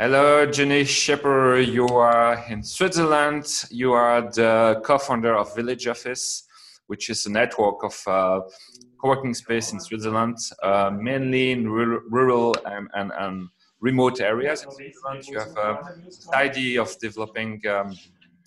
Hello, Jenny Schäppi. You are in Switzerland. You are the co-founder of Village Office, which is a network of uh, co-working space in Switzerland, uh, mainly in rural, and, and, and, remote areas. In Switzerland, you have uh, the idea of developing um,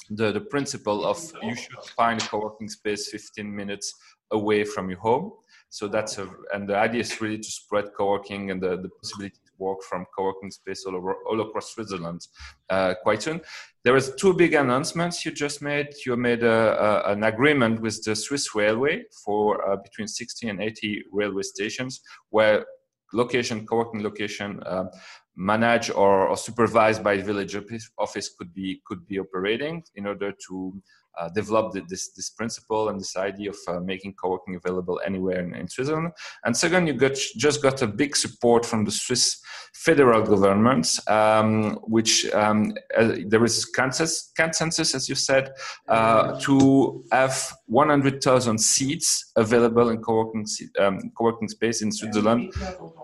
the, the principle of you should find a co-working space 15 minutes away from your home. So that's a, and the idea is really to spread co-working and the, the possibility work from co-working space all over all across Switzerland uh, quite soon. There was two big announcements you just made. You made a, a, an agreement with the Swiss Railway for uh, between 60 and 80 railway stations where location, co-working location, uh, managed or, or, supervised by village office could be could be operating in order to uh, developed this this principle and this idea of uh, making co-working available anywhere in, in, Switzerland. And second, you got just got a big support from the Swiss federal government, um, which um, uh, there is consensus, consensus, as you said, uh, to have 100,000 seats available in co-working um, co-working space in Switzerland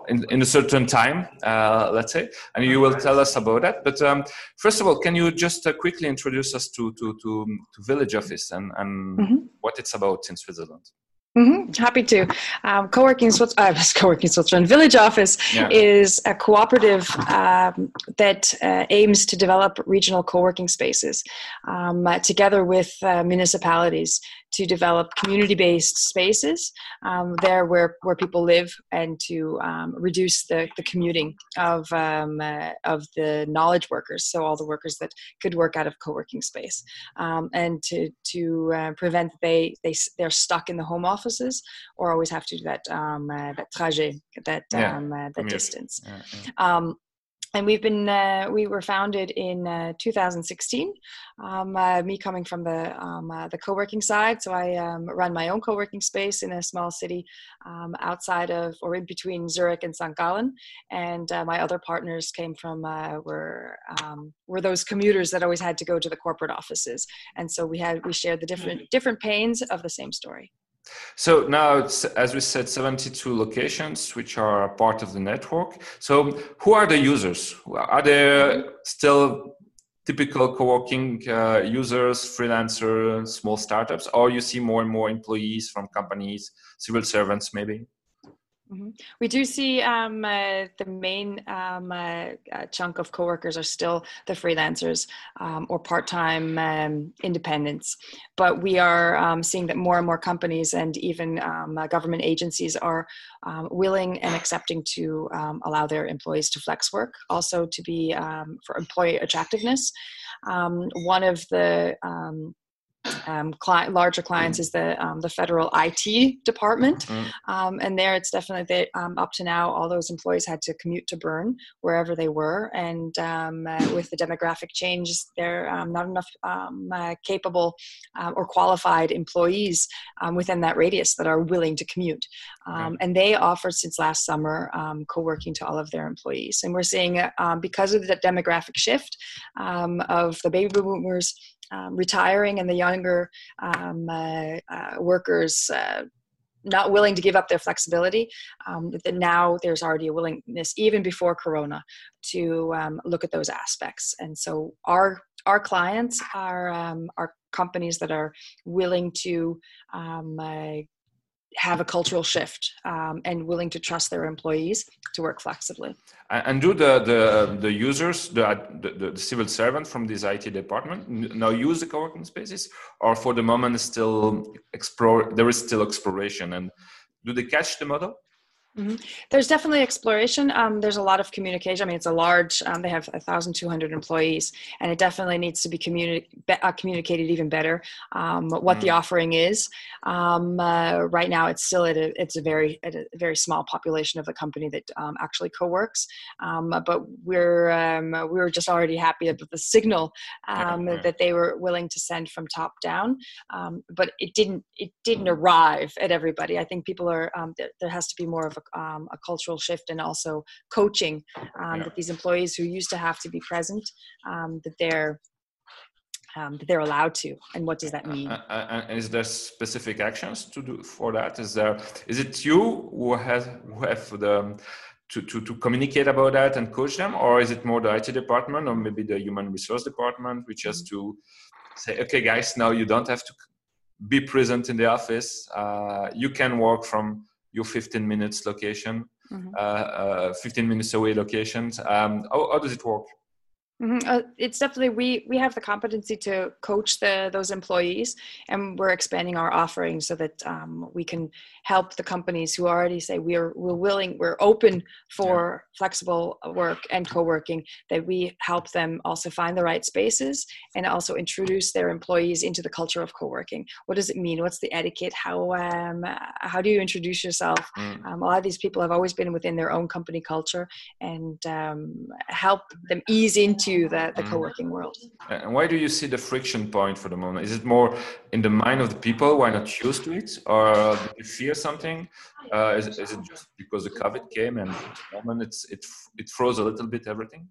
in, in a certain time, uh, let's say. And you will tell us about that. But um, first of all, can you just uh, quickly introduce us to to to, to village office and, and mm-hmm. what it's about in Switzerland. Mm-hmm. Happy to. Um, co-working, uh, co-working Switzerland Village Office yeah. is a cooperative um, that uh, aims to develop regional co-working spaces um, uh, together with uh, municipalities to develop community-based spaces um, there where, where people live and to um, reduce the, the commuting of, um, uh, of the knowledge workers, so all the workers that could work out of co-working space, um, and to, to uh, prevent they, they, they're stuck in the home offices or always have to do that, um, uh, that trajet, that, yeah. Um, uh, that distance. Yeah, yeah and we've been uh, we were founded in uh, 2016 um, uh, me coming from the um, uh, the co-working side. So i um, run my own co-working space in a small city um, outside of or in between zurich and st gallen. And uh, my other partners came from uh, were um, were those commuters that always had to go to the corporate offices. And so we had we shared the different different pains of the same story so now, it's, as we said, 72 locations which are part of the network. So who are the users? Are there still typical co-working uh, users, freelancers, small startups, or you see more and more employees from companies, civil servants maybe? Mm-hmm. We do see um, uh, the main um, uh, uh, chunk of coworkers are still the freelancers um, or part-time um, independents, but we are um, seeing that more and more companies and even um, uh, government agencies are willing and accepting to allow their employees to flex work, also to be for employee attractiveness. one of the um, client, larger clients is the um, the federal IT department, mm. um, and there it's definitely they, um, up to now all those employees had to commute to Bern wherever they were, and um, uh, with the demographic changes, there um, not enough uh, capable uh, or qualified employees within that radius that are willing to commute, okay. and they offered since last summer co-working to all of their employees, and we're seeing because of the demographic shift of the baby boomers um, retiring and the younger um, uh, uh, workers uh, not willing to give up their flexibility um, that now there's already a willingness even before corona to um, look at those aspects. And so our our clients are um, are companies that are willing to um, uh, have a cultural shift um, and willing to trust their employees to work flexibly. And do the the, the users, the, the, the civil servant from this IT department, now use the co-working spaces, or for the moment still explore? There is still exploration, and do they catch the model? Mm-hmm. There's definitely exploration. Um, there's a lot of communication. I mean, it's a large. Um, they have 1,200 employees, and it definitely needs to be communi- be, uh, communicated even better. Um, what mm. the offering is. Um, uh, right now, it's still at a it's a very a very small population of the company that um, actually co-works. Um, but we're we were just already happy with the signal that they were willing to send from top down. but it didn't it didn't arrive at everybody. I think people are there, there has to be more of a um, a cultural shift and also coaching um, yeah. that these employees who used to have to be present um, that they're um, that they're allowed to and what does that mean? uh, uh, is there specific actions to do for that? Is there is it you who has who have the to, to, to communicate about that and coach them or is it more the IT department or maybe the human resource department which has to say okay guys now you don't have to be present in the office. Uh, you can work from your 15 minutes location mm-hmm. uh, uh, 15 minutes away locations um, how, how does it work Mm-hmm. Uh, it's definitely we we have the competency to coach the those employees, and we're expanding our offering so that um, we can help the companies who already say we are we're willing we're open for yeah. flexible work and co-working. That we help them also find the right spaces and also introduce their employees into the culture of co-working. What does it mean? What's the etiquette? How um, how do you introduce yourself? Mm. Um, a lot of these people have always been within their own company culture and um, help them ease into to the, the mm. co-working world. And why do you see the friction point for the moment? Is it more in the mind of the people why not used to it, or do you fear something? Uh, is, is, it just because the COVID came and moment it's it it froze a little bit everything?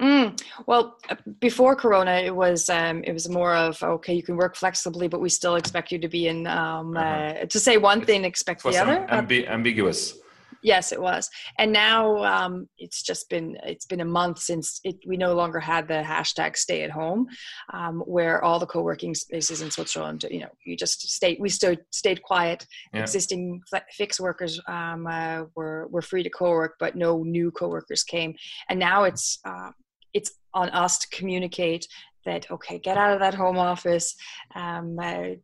Mm. Well, uh, before Corona, it was um, it was more of okay, you can work flexibly, but we still expect you to be in. Um, uh-huh. uh, to say one thing, expect the other. Ambi- ambiguous. Yes, it was. And now um, it's just been it's been a month since it, we no longer had the hashtag stay at home, um, where all the co-working spaces in Switzerland, you know, you just stayed we still stayed quiet. Yeah. Existing fixed workers um, uh, were were free to co-work, but no new co-workers came. And now it's uh, it's on us to communicate that okay, get out of that home office. Um, uh,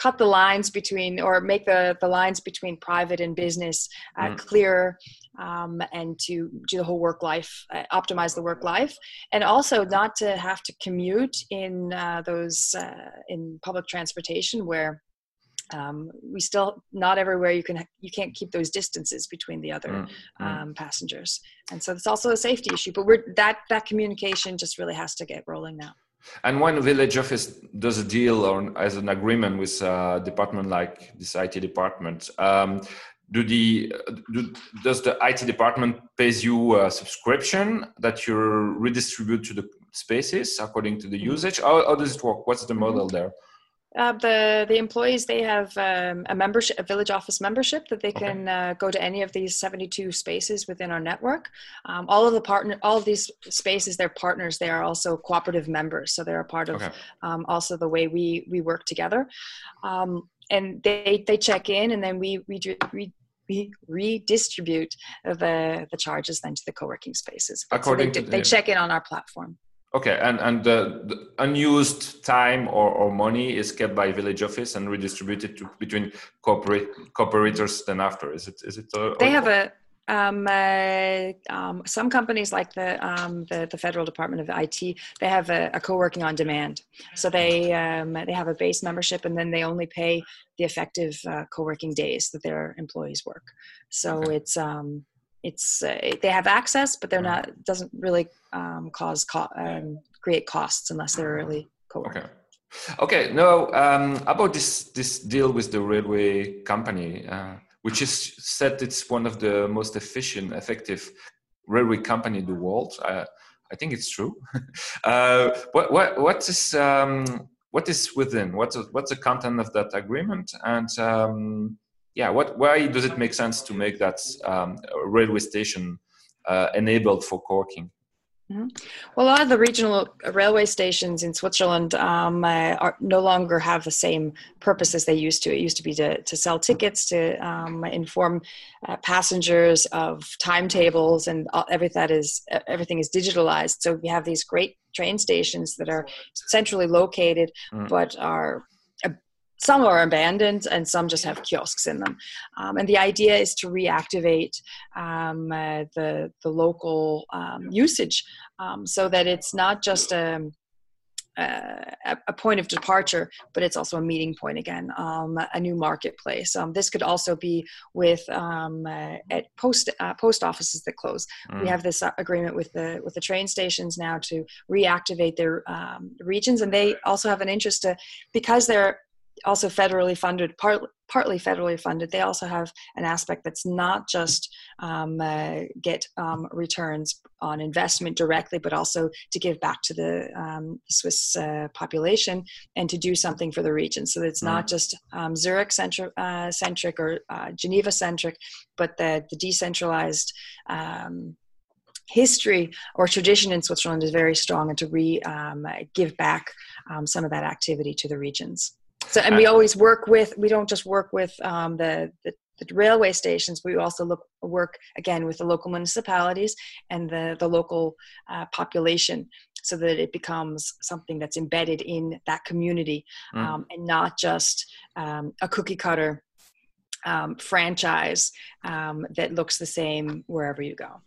cut the lines between or make the, the lines between private and business uh, mm. clearer um, and to do the whole work life uh, optimize the work life and also not to have to commute in uh, those uh, in public transportation where um, we still not everywhere you can you can't keep those distances between the other mm, mm. Um, passengers and so it's also a safety issue but we're that that communication just really has to get rolling now and when village office does a deal or as an agreement with a department like this IT department, um, do the do, does the IT department pays you a subscription that you redistribute to the spaces according to the mm-hmm. usage? How, how does it work? What's the model there? Uh, the the employees they have um, a membership, a village office membership that they can okay. uh, go to any of these 72 spaces within our network. Um, all of the partner, all of these spaces, they're partners. They are also cooperative members, so they're a part of okay. um, also the way we we work together. Um, and they they check in, and then we we. do. we we redistribute the the charges then to the co-working spaces. According so they, to they check in on our platform. Okay, and and the, the, unused time or, or money is kept by village office and redistributed to, between corporate cooperators. Then after, is it is it? Uh, they have a um, uh, um, some companies like the, um, the, the federal department of IT they have a, a co-working on demand so they um, they have a base membership and then they only pay the effective uh, co-working days that their employees work so okay. it's um, it's uh, they have access, but they're not doesn't really um, cause co- um, create costs unless they're really co Okay. Okay. No. Um, about this this deal with the railway company, uh, which is said it's one of the most efficient, effective railway company in the world. Uh, I think it's true. uh, what what what is um, what is within? What's what's the content of that agreement? And um, yeah, what why does it make sense to make that um, railway station uh, enabled for co-working? Mm-hmm. Well, a lot of the regional railway stations in Switzerland um, uh, are, no longer have the same purpose as they used to. It used to be to, to sell tickets, to um, inform uh, passengers of timetables, and everything that is everything is digitalized. So we have these great train stations that are centrally located, mm. but are some are abandoned and some just have kiosks in them. Um, and the idea is to reactivate um, uh, the, the local um, usage um, so that it's not just a, a, a, point of departure, but it's also a meeting point again, um, a new marketplace. Um, this could also be with uh, at post uh, post offices that close. Mm. We have this uh, agreement with the with the train stations now to reactivate their regions, and they also have an interest to because they're also federally funded, part, partly federally funded, they also have an aspect that's not just um, uh, get um, returns on investment directly, but also to give back to the um, Swiss uh, population and to do something for the region. So it's not mm. just um, Zurich centric, uh, centric or uh, Geneva centric, but the, the decentralized um, history or tradition in Switzerland is very strong and to re um, give back um, some of that activity to the regions. So, and we always work with, we don't just work with um, the, the, the, railway stations, we also look, work again with the local municipalities and the, the local uh, population so that it becomes something that's embedded in that community mm. um, and not just um, a cookie cutter um, franchise um, that looks the same wherever you go.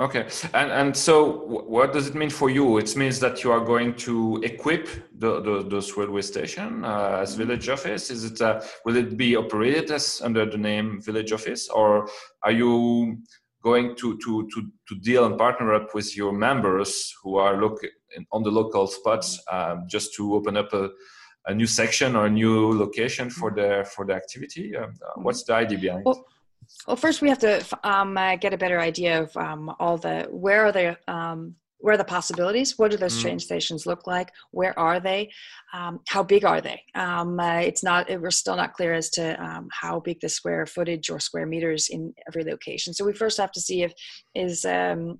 Okay, and and so what does it mean for you? It means that you are going to equip the the those railway station uh, as mm-hmm. village office. Is it uh, will it be operated as under the name village office, or are you going to to to to deal and partner up with your members who are look on the local spots um, just to open up a a new section or a new location for mm-hmm. the for the activity? Um, uh, what's the idea behind? Well, well, first we have to um, uh, get a better idea of um, all the where are the um, where are the possibilities? What do those mm. train stations look like? Where are they? Um, how big are they? Um, uh, it's not. It, we're still not clear as to um, how big the square footage or square meters in every location. So we first have to see if is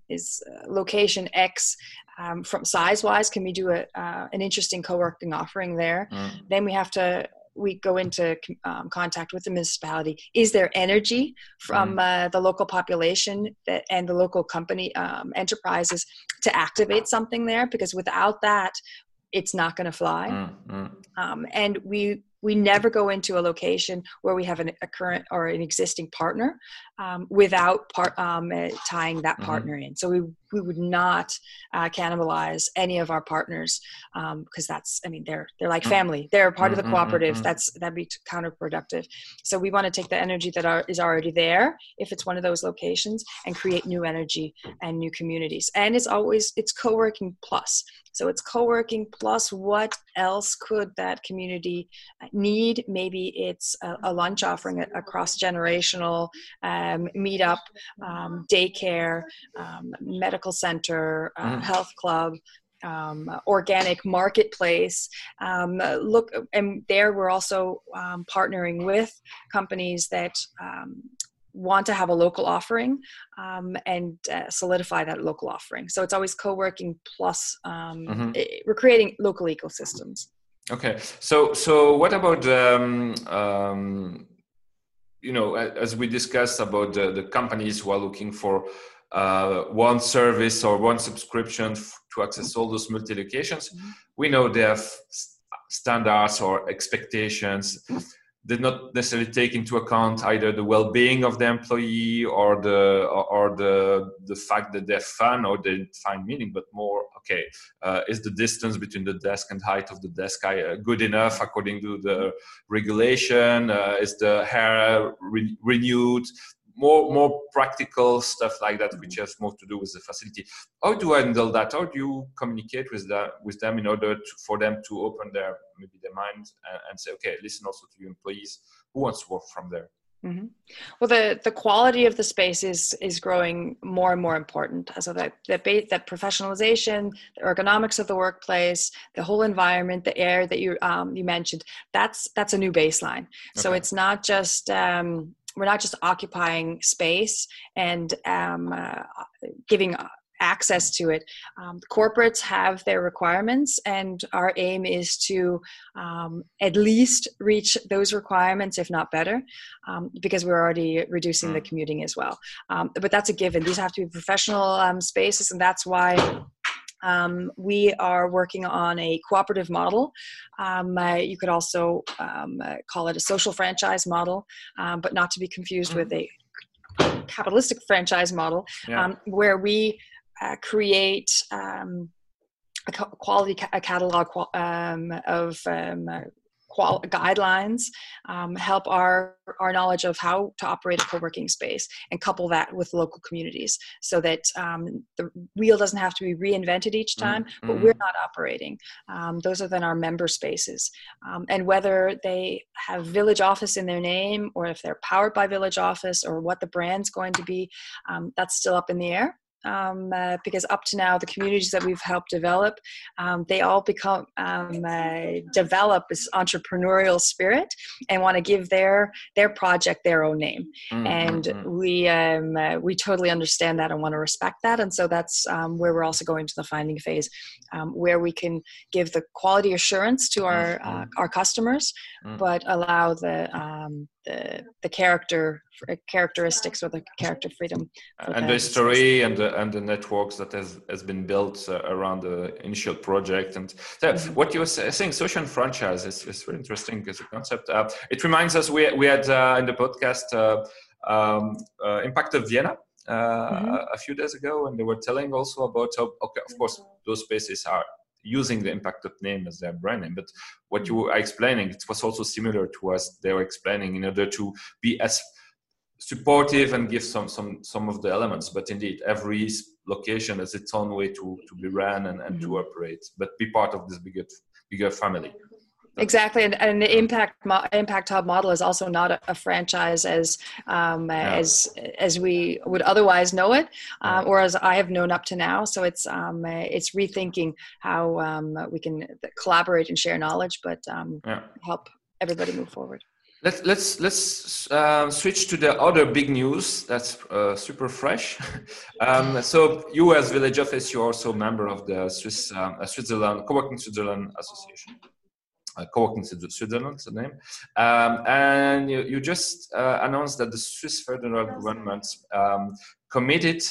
is uh, location X um, from size wise can we do a, uh, an interesting co-working offering there mm. then we have to we go into um, contact with the municipality is there energy from mm. uh, the local population that, and the local company um, enterprises to activate something there because without that it's not going to fly mm, mm. Um, and we we never go into a location where we have an, a current or an existing partner um, without part, um, uh, tying that mm-hmm. partner in. So we we would not uh, cannibalize any of our partners because um, that's I mean they're they're like mm. family. They're part of the mm-hmm, cooperative. Mm-hmm. That's that'd be counterproductive. So we want to take the energy that are, is already there if it's one of those locations and create new energy and new communities. And it's always it's co-working plus. So it's co-working plus what else could that community need? Maybe it's a, a lunch offering, a, a cross-generational um, meetup, um, daycare, um, medical center, uh, mm. health club, um, organic marketplace. Um, look, and there we're also um, partnering with companies that um, want to have a local offering um, and uh, solidify that local offering. So it's always co-working plus um, mm-hmm. it, we're creating local ecosystems. Okay, so so what about um, um, you know as we discussed about the, the companies who are looking for uh, one service or one subscription f- to access all those multi locations, mm-hmm. we know they have standards or expectations did not necessarily take into account either the well-being of the employee or the or the the fact that they're fun or they find meaning, but more okay, uh, is the distance between the desk and height of the desk uh, good enough according to the regulation? Uh, is the hair re- renewed? More more practical stuff like that which has more to do with the facility how do i handle that how do you communicate with that with them in order to, for them to open their maybe their mind and, and say okay listen also to your employees who wants to work from there Mm-hmm. Well, the the quality of the space is is growing more and more important. So that that that professionalization, the ergonomics of the workplace, the whole environment, the air that you um, you mentioned, that's that's a new baseline. Okay. So it's not just um, we're not just occupying space and um, uh, giving access to it. Um, corporates have their requirements, and our aim is to um, at least reach those requirements, if not better, um, because we're already reducing the mm. commuting as well. Um, but that's a given. These have to be professional um, spaces, and that's why um, we are working on a cooperative model. Um, uh, you could also um, uh, call it a social franchise model, um, but not to be confused with a capitalistic franchise model, yeah. Um, where we uh, create um, a quality ca- a catalog of uh, qual- guidelines, um, help our our knowledge of how to operate a co-working space, and couple that with local communities, so that um, the wheel doesn't have to be reinvented each mm, time. Mm-hmm. But we're not operating; um, those are then our member spaces, um, and whether they have Village Office in their name, or if they're powered by Village Office, or what the brand's going to be, um, that's still up in the air um, uh, because up to now the communities that we've helped develop um, they all become um, uh, develop this entrepreneurial spirit and want to give their their project their own name mm-hmm. and mm-hmm. we um, uh, we totally understand that and want to respect that and so that's um, where we're also going to the finding phase um, where we can give the quality assurance to our uh, mm-hmm. our customers mm-hmm. but allow the the the character uh, characteristics or the character freedom and the story and the and the networks that has has been built uh, around the initial project and so mm-hmm. what you were saying social franchise is, is very interesting as a concept uh, it reminds us we, we had uh, in the podcast uh, um, uh, Impact Hub vienna mm-hmm. a few days ago and they were telling also about how okay of course those spaces are using the Impact Hub name as their brand name. But what you are explaining, it was also similar to us. They were explaining in order to be as supportive and give some some some of the elements. But indeed, every location has its own way to to be ran and, and mm-hmm. to operate. But be part of this bigger bigger family exactly and, and the impact impact hub model is also not a, a franchise as um, as as we would otherwise know it um, or as i have known up to now. So it's um, it's rethinking how um, we can collaborate and share knowledge but um, yeah. help everybody move forward. Let's let's let's uh, switch to the other big news that's uh, super fresh. um, so you, as Village Office, you're also a member of the Swiss uh, Switzerland Co-working Switzerland Association uh, co-working in Switzerland, the name. Um, and you, you just uh, announced that the Swiss federal government um, committed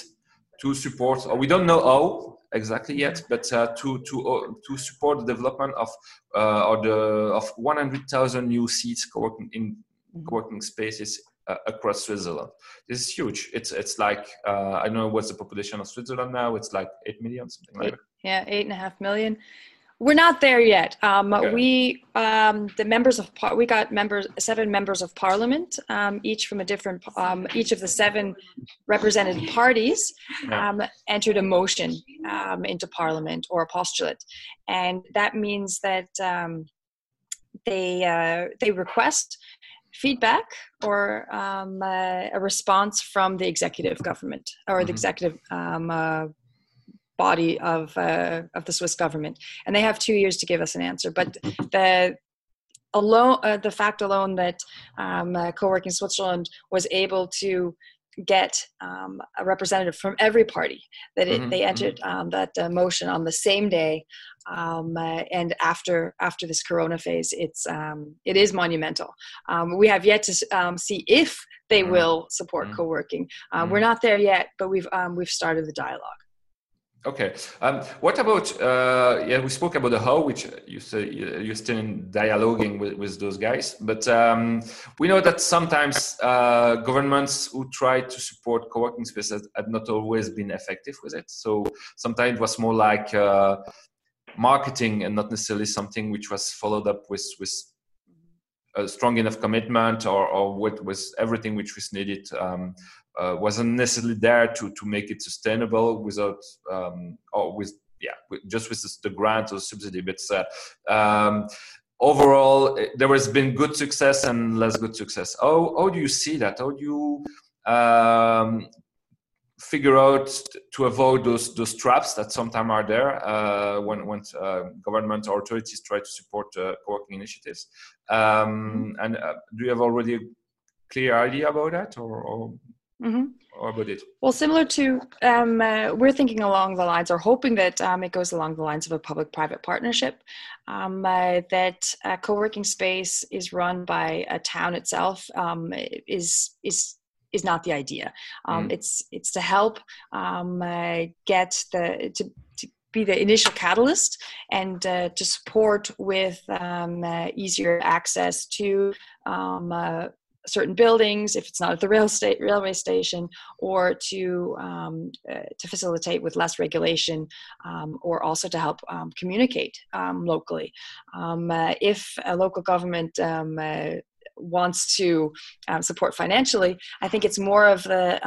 to support, or we don't know how exactly yet, but uh, to to uh, to support the development of uh, or the of 100,000 new seats co-working in co-working spaces uh, across Switzerland. This is huge. It's it's like I don't know what's the population of Switzerland now. It's like eight million, something like that. Yeah, eight and a half million. We're not there yet. Um, okay. We, um, the members of par- we got members, seven members of parliament, um, each from a different, um, each of the seven represented parties yeah. Um, entered a motion um, into parliament or a postulate, and that means that they uh, they request feedback or um, uh, a response from the executive government or the mm-hmm. executive um, uh, body of uh, of the Swiss government, and they have two years to give us an answer. But the alone, uh, the fact alone that um, uh, co-working Switzerland was able to get um, a representative from every party that it, mm-hmm. they mm-hmm. entered um, that uh, motion on the same day um, uh, and after after this corona phase it's um, it is monumental um, we have yet to um, see if they mm-hmm. will support mm-hmm. co-working uh, we're not there yet but we've we've started the dialogue Okay. Um, what about? Uh, yeah, we spoke about the how, which you say you're still in dialoguing with, with those guys. But um, we know that sometimes uh, governments who try to support co-working spaces have not always been effective with it. So sometimes it was more like uh, marketing and not necessarily something which was followed up with with a strong enough commitment or, or with, with everything which was needed um, uh, wasn't necessarily there to to make it sustainable without um, or with yeah with, just with the grant or subsidy but uh, um, overall eh, there has been good success and less good success. How, how do you see that? How do you um, figure out to avoid those those traps that sometimes are there uh, when when uh, government or authorities try to support uh, co-working initiatives. Um, and uh, do you have already a clear idea about that, or, or Mm-hmm. Or about it? Well, similar to, um, uh, we're thinking along the lines, or hoping that um, it goes along the lines of a public-private partnership. Um, uh, that a co-working space is run by a town itself um, is is is not the idea. Mm. It's it's to help um, uh, get the to, to be the initial catalyst and uh, to support with um, uh, easier access to um, uh, certain buildings if it's not at the rail state railway station, or to um, uh, to facilitate with less regulation, um, or also to help um, communicate um, locally. Um, uh, if a local government uh, wants to support financially, I think it's more of the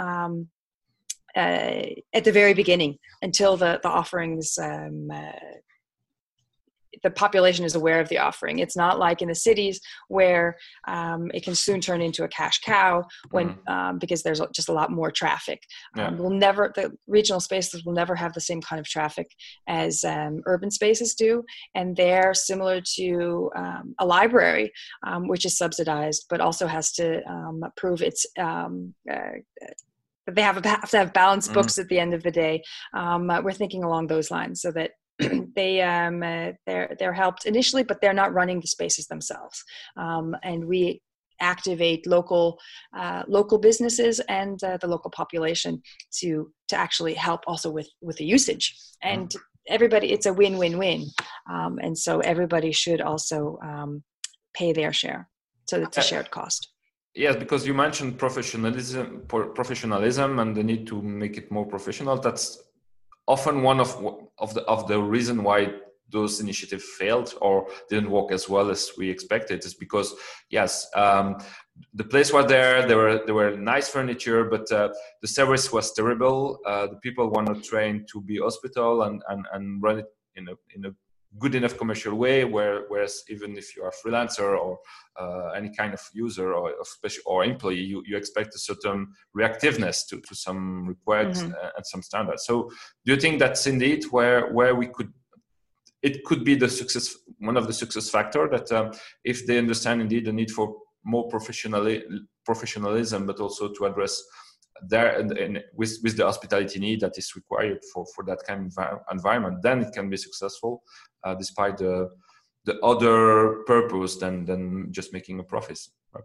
uh, at the very beginning until the, the offerings um, uh, the population is aware of the offering. It's not like in the cities where um, it can soon turn into a cash cow when mm um, because there's just a lot more traffic. Yeah. Um, we'll never the regional spaces will never have the same kind of traffic as um, urban spaces do, and they're similar to um, a library, um, which is subsidized but also has to prove its uh, they have, a, have to have balanced mm books at the end of the day. Um, we're thinking along those lines so that they um, uh, they're they're helped initially, but they're not running the spaces themselves. Um, and we activate local uh, local businesses and uh, the local population to to actually help also with with the usage and mm. everybody it's a win win win um, and so everybody should also um, pay their share so it's a shared cost Yes, because you mentioned professionalism, professionalism, and the need to make it more professional. That's often one of of the of the reason why those initiatives failed or didn't work as well as we expected is because yes um, the place was there there were there were nice furniture but uh, the service was terrible. Uh, the people were not trained to be hospital and, and and run it in a in a good enough commercial way where whereas even if you are a freelancer or uh, any kind of user or special or employee you, you expect a certain reactiveness to, to some requests mm-hmm. and some standards so do you think that's indeed where where we could it could be the success one of the success factor that um, if they understand indeed the need for more professionally professionalism but also to address there and, and, with with the hospitality need that is required for for that kind of environment then it can be successful uh, despite the the other purpose than than just making a profit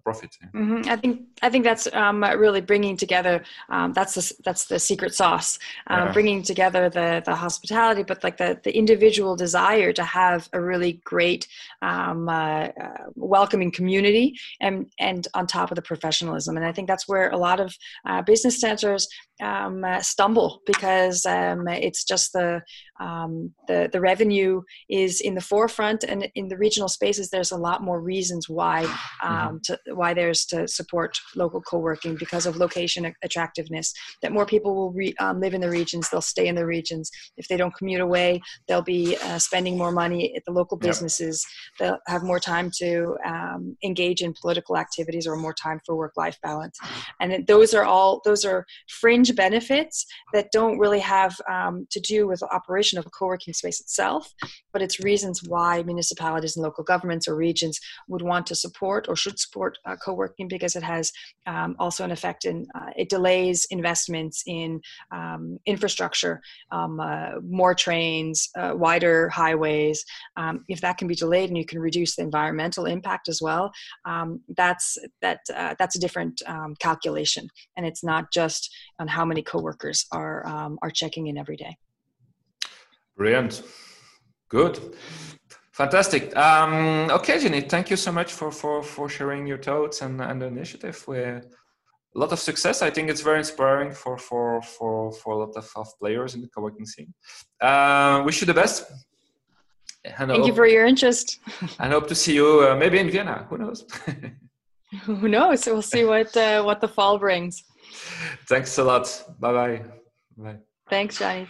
profit. Mm-hmm. I think I think that's um, really bringing together. Um, that's the that's the secret sauce, um, yeah. bringing together the the hospitality, but like the the individual desire to have a really great, um, uh, uh, welcoming community, and and on top of the professionalism. And I think that's where a lot of uh, business centers um, uh, stumble because um, it's just the um, the the revenue is in the forefront, and in the regional spaces, there's a lot more reasons why mm-hmm. um, to why there's to support local co-working because of location attractiveness. That more people will re, um, live in the regions, they'll stay in the regions. If they don't commute away, they'll be uh, spending more money at the local businesses. They'll have more time to um, engage in political activities or more time for work-life balance. And those are all those are fringe benefits that don't really have um, to do with the operation of a co-working space itself, but it's reasons why municipalities and local governments or regions would want to support or should support uh, co-working because it has um, also an effect in uh, it delays investments in um, infrastructure, um, uh, more trains, uh, wider highways. Um, if that can be delayed and you can reduce the environmental impact as well, um, that's that uh, that's a different um, calculation, and it's not just on how many co-workers are are checking in every day. Brilliant. Good. Fantastic. Um, okay, Jenny, thank you so much for, for, for sharing your thoughts and, and the initiative. With a lot of success. I think it's very inspiring for, for, for, for a lot of, of players in the co-working scene. Uh, wish you the best. And thank hope, you for your interest. and hope to see you uh, maybe in Vienna. Who knows? Who knows? We'll see what uh, what the fall brings. Thanks a lot. Bye-bye. Bye. Thanks, Johnny.